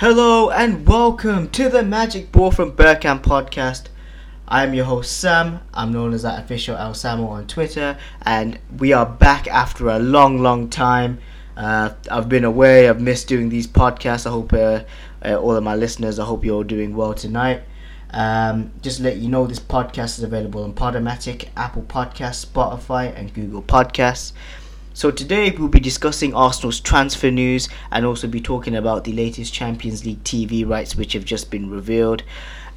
Hello and welcome to the Magic Ball from Bergkamp podcast. I am your host Sam. I'm known as that official El Samo on Twitter, and we are back after a long, long time. Uh, I've been away. I've missed doing these podcasts. I hope uh, uh, all of my listeners. I hope you're all doing well tonight. Um, just let you know, this podcast is available on Podomatic, Apple Podcasts, Spotify, and Google Podcasts. So today we'll be discussing Arsenal's transfer news and also be talking about the latest Champions League TV rights which have just been revealed.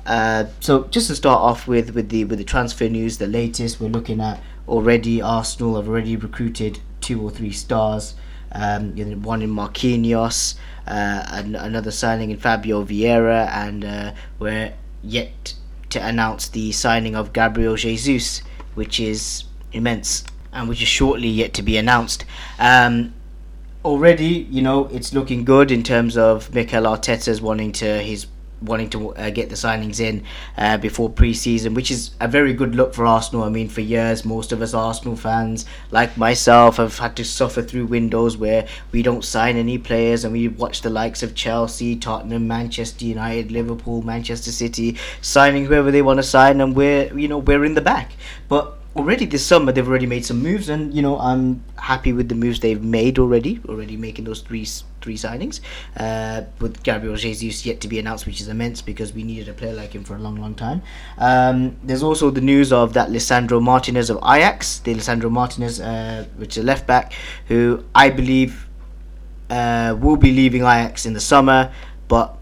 Uh, so just to start off with with the with the transfer news, the latest we're looking at already Arsenal have already recruited two or three stars. Um, one in Marquinhos, uh, and another signing in Fabio Vieira, and uh, we're yet to announce the signing of Gabriel Jesus, which is immense and which is shortly yet to be announced. Um, already, you know, it's looking good in terms of Mikel Arteta's wanting to his wanting to uh, get the signings in uh, before pre-season, which is a very good look for Arsenal. I mean, for years, most of us Arsenal fans, like myself, have had to suffer through windows where we don't sign any players, and we watch the likes of Chelsea, Tottenham, Manchester United, Liverpool, Manchester City signing whoever they want to sign, and we're you know we're in the back, but already this summer they've already made some moves and you know I'm happy with the moves they've made already already making those three three signings. Uh, with Gabriel Jesus yet to be announced which is immense because we needed a player like him for a long long time. Um, there's also the news of that Lisandro Martinez of Ajax the Lisandro Martinez uh, which is a left back who I believe uh, will be leaving Ajax in the summer but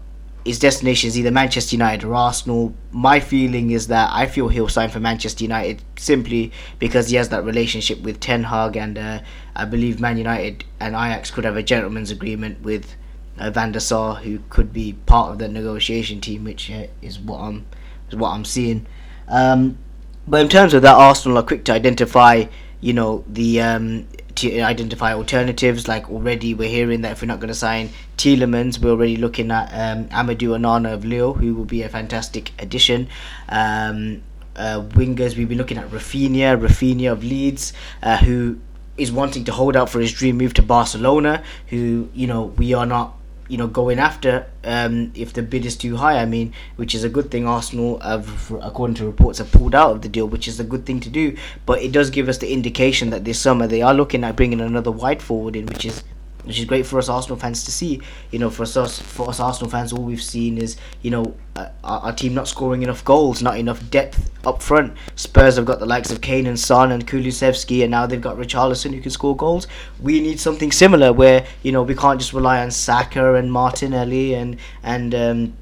his destination is either Manchester United or Arsenal. My feeling is that I feel he'll sign for Manchester United simply because he has that relationship with Ten Hag, and uh, I believe Man United and Ajax could have a gentleman's agreement with uh, Van der Sar, who could be part of the negotiation team, which uh, is what I'm is what I'm seeing. Um, but in terms of that, Arsenal are quick to identify, you know, the um, to identify alternatives. Like already, we're hearing that if we're not going to sign Tielemans, we're already looking at um, Amadou Onana of Lille, who will be a fantastic addition. Um, uh, wingers, we've been looking at Raphinha, Raphinha of Leeds, uh, who is wanting to hold out for his dream move to Barcelona. Who you know we are not you know going after um, if the bid is too high. I mean, which is a good thing. Arsenal, have, according to reports, have pulled out of the deal, which is a good thing to do. But it does give us the indication that this summer they are looking at bringing another wide forward in, which is which is great for us Arsenal fans to see. You know, for us for us Arsenal fans, all we've seen is you know uh, our, team not scoring enough goals, not enough depth up front. Spurs have got the likes of Kane and Son and Kulusevski, and now they've got Richarlison who can score goals. We need something similar where you know we can't just rely on Saka and Martinelli and and um,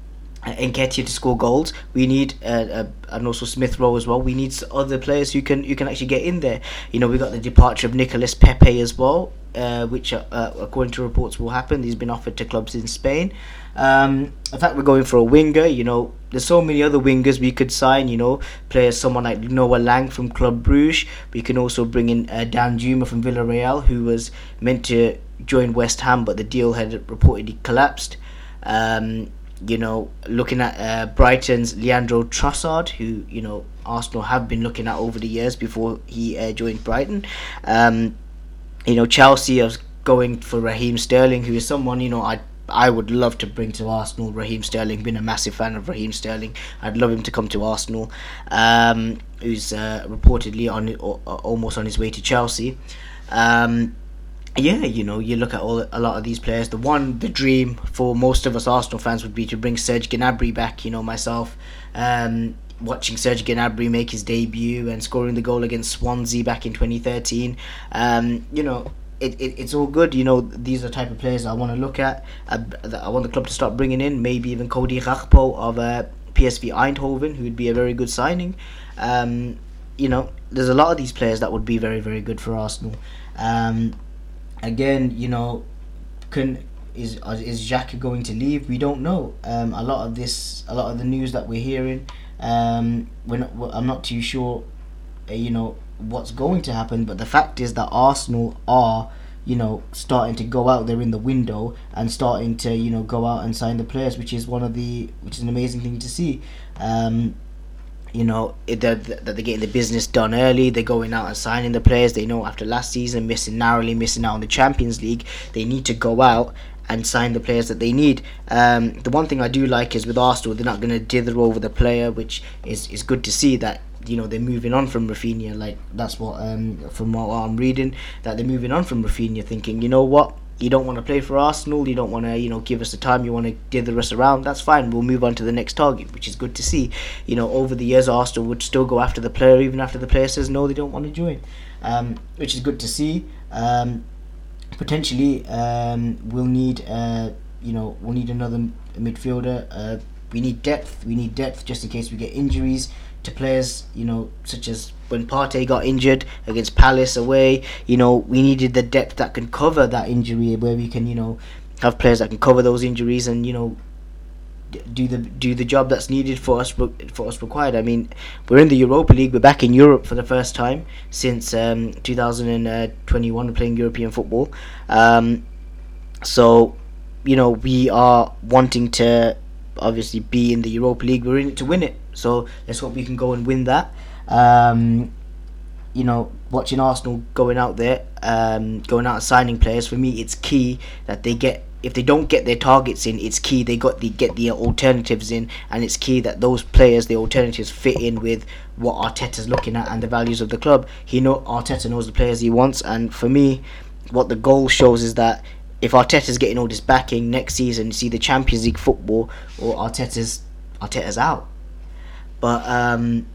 Nketiah to score goals. We need uh, uh, and also Smith Rowe as well. We need other players who can who can actually get in there. You know, we got the departure of Nicolas Pepe as well, uh, which uh, uh, according to reports will happen. He's been offered to clubs in Spain. Um, in fact, we're going for a winger. You know, there's so many other wingers we could sign. You know, players someone like Noa Lang from Club Bruges. We can also bring in uh, Danjuma from Villarreal, who was meant to join West Ham, but the deal had reportedly collapsed. Um, you know, looking at uh, Brighton's Leandro Trossard, who you know Arsenal have been looking at over the years before he uh, joined Brighton. Um, you know, Chelsea are going for Raheem Sterling, who is someone you know I I would love to bring to Arsenal. Raheem Sterling, been a massive fan of Raheem Sterling. I'd love him to come to Arsenal. Um, who's uh, reportedly on almost on his way to Chelsea. Um, yeah, you know, you look at all a lot of these players. The one, the dream for most of us Arsenal fans would be to bring Serge Gnabry back. You know, myself um, watching Serge Gnabry make his debut and scoring the goal against Swansea back in 2013. Um, you know, it, it, it's all good. You know, these are the type of players I want to look at. I, I want the club to start bringing in. Maybe even Cody Gakpo of uh, PSV Eindhoven, who would be a very good signing. Um, you know, there's a lot of these players that would be very, very good for Arsenal. Um, again, you know, can is is Xhaka going to leave? We don't know. Um, a lot of this, a lot of the news that we're hearing, um, we're not. I'm not too sure. Uh, you know what's going to happen, but the fact is that Arsenal are you know starting to go out there in the window and starting to you know go out and sign the players, which is one of the which is an amazing thing to see. Um, you know that they're, getting the business done early. They're going out and signing the players. They know after last season missing narrowly missing out on the Champions League, they need to go out and sign the players that they need. Um, the one thing I do like is with Arsenal, they're not going to dither over the player, which is, is good to see that you know they're moving on from Raphinha. Like that's what um, from what I'm reading that they're moving on from Raphinha, thinking you know what you don't want to play for Arsenal, you don't want to, you know, give us the time, you want to dither us around, that's fine. We'll move on to the next target, which is good to see. You know, over the years, Arsenal would still go after the player, even after the player says no, they don't want to join, um, which is good to see. Um, potentially, um, we'll need, uh, you know, we'll need another midfielder. Uh, we need depth. We need depth just in case we get injuries to players, you know, such as when Partey got injured against Palace away. You know, we needed the depth that can cover that injury, where we can, you know, have players that can cover those injuries and you know do the do the job that's needed for us for us required. I mean, we're in the Europa League. We're back in Europe for the first time since um, 2021. We're playing European football. Um, so, you know, we are wanting to obviously be in the Europa League. We're in it to win it. So let's hope we can go and win that. Um, you know, watching Arsenal going out there, um, going out and signing players, for me, it's key that they get. If they don't get their targets in, it's key they got the get the alternatives in, and it's key that those players, the alternatives, fit in with what Arteta's looking at and the values of the club. He know Arteta knows the players he wants, and for me, what the goal shows is that if Arteta's getting all this backing next season, see the Champions League football, or Arteta's Arteta's out. But um,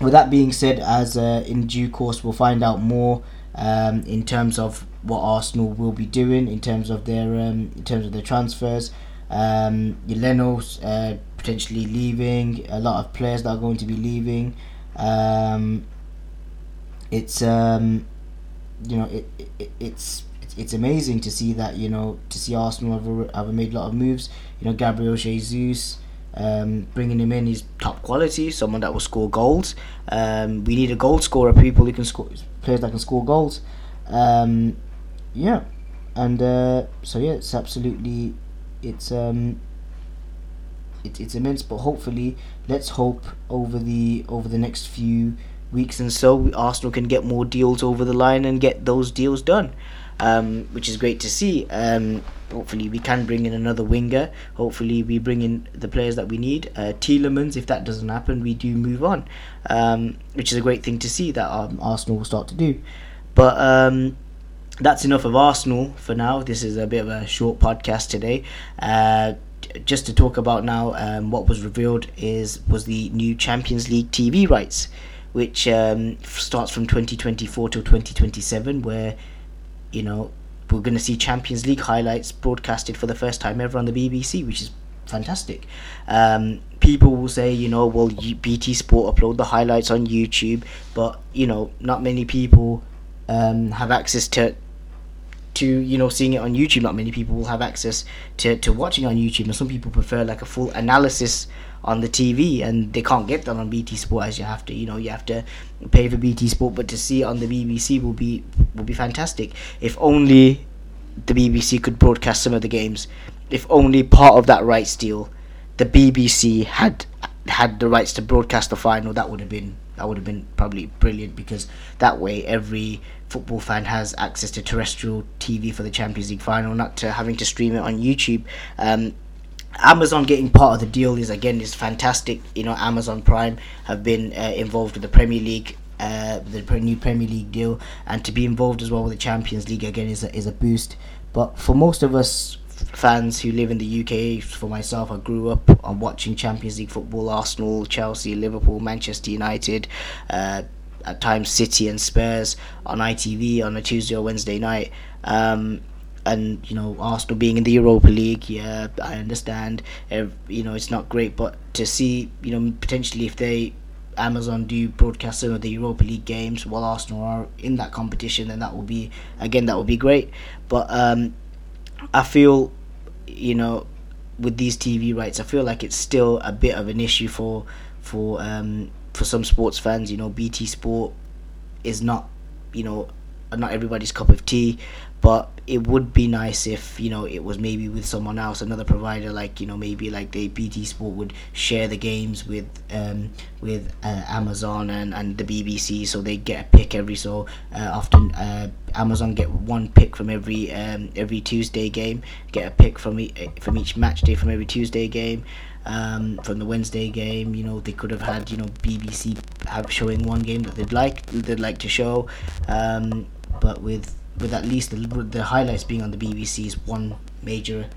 with that being said, as uh, in due course we'll find out more um, in terms of what Arsenal will be doing in terms of their um, in terms of their transfers. Um, Leno's uh, potentially leaving. A lot of players that are going to be leaving. Um, it's um, you know it, it it's it's amazing to see that you know to see Arsenal have, have made a lot of moves. You know Gabriel Jesus, um, bringing him in, he's top quality, someone that will score goals. Um, we need a goal scorer, people who can score, players that can score goals. Um, yeah, and uh, so yeah, it's absolutely, it's um, it, it's immense. But hopefully, let's hope over the over the next few weeks and so Arsenal can get more deals over the line and get those deals done um, which is great to see. Um, hopefully, we can bring in another winger. Hopefully, we bring in the players that we need. Uh, Tielemans, if that doesn't happen, we do move on, um, which is a great thing to see that um, Arsenal will start to do. But um, that's enough of Arsenal for now. This is a bit of a short podcast today. Uh, just to talk about now, um, what was revealed is was the new Champions League TV rights, which um, starts from 2024 to 2027, where you know, we're going to see Champions League highlights broadcasted for the first time ever on the BBC, which is fantastic. Um, people will say, you know, well, BT Sport upload the highlights on YouTube, but you know, not many people um, have access to to you know seeing it on YouTube. Not many people will have access to to watching on YouTube, and some people prefer like a full analysis on the TV, and they can't get that on BT Sport as you have to. You know, you have to pay for BT Sport, but to see it on the BBC will be will be fantastic. If only the BBC could broadcast some of the games. If only part of that rights deal, the BBC had had the rights to broadcast the final, that would have been that would have been probably brilliant because that way every football fan has access to terrestrial TV for the Champions League final, not to having to stream it on YouTube. Um, Amazon getting part of the deal is again is fantastic. You know, Amazon Prime have been uh, involved with the Premier League, uh, the new Premier League deal, and to be involved as well with the Champions League again is a, is a boost. But for most of us fans who live in the UK, for myself, I grew up on watching Champions League football: Arsenal, Chelsea, Liverpool, Manchester United. Uh, at times, City and Spurs on ITV on a Tuesday or Wednesday night. Um, and you know Arsenal being in the Europa League, yeah, I understand. You know it's not great, but to see you know potentially if they Amazon do broadcast some of the Europa League games while Arsenal are in that competition, then that will be again that will be great. But um, I feel you know with these TV rights, I feel like it's still a bit of an issue for for um, for some sports fans. You know, BT Sport is not you know not everybody's cup of tea but it would be nice if you know it was maybe with someone else, another provider, like you know maybe like the BT Sport would share the games with um, with uh, Amazon and, and the BBC, so they get a pick every so uh, often. Uh, Amazon get one pick from every um, every Tuesday game, get a pick from e- from each match day from every Tuesday game. Um, from the Wednesday game, you know they could have had you know BBC have showing one game that they'd like they'd like to show, um, but with with at least the, the highlights being on the BBC is one major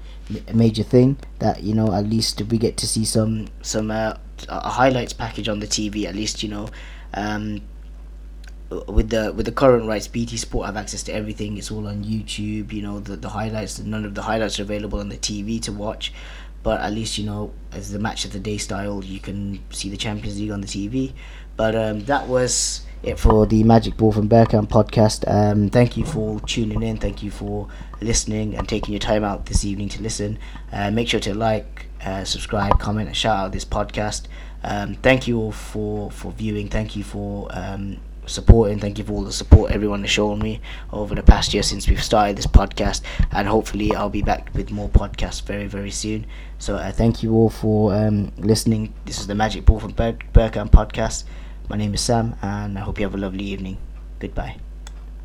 major thing that you know at least we get to see some some uh, highlights package on the TV at least you know um, with the with the current rights BT Sport have access to everything. It's all on YouTube you know the, the highlights none of the highlights are available on the TV to watch. But at least you know as the match of the day style you can see the Champions League on the TV but um, that was it for the Magic Ball from Bergkamp podcast. Um, thank you for tuning in. Thank you for listening and taking your time out this evening to listen. Uh, make sure to like, uh, subscribe, comment, and shout out this podcast. Um, thank you all for, for viewing. Thank you for um, supporting. Thank you for all the support everyone has shown me over the past year since we've started this podcast. And hopefully, I'll be back with more podcasts very, very soon. So, uh, thank you all for um, listening. This is the Magic Ball from Bergkamp podcast. My name is Sam, and I hope you have a lovely evening. Goodbye.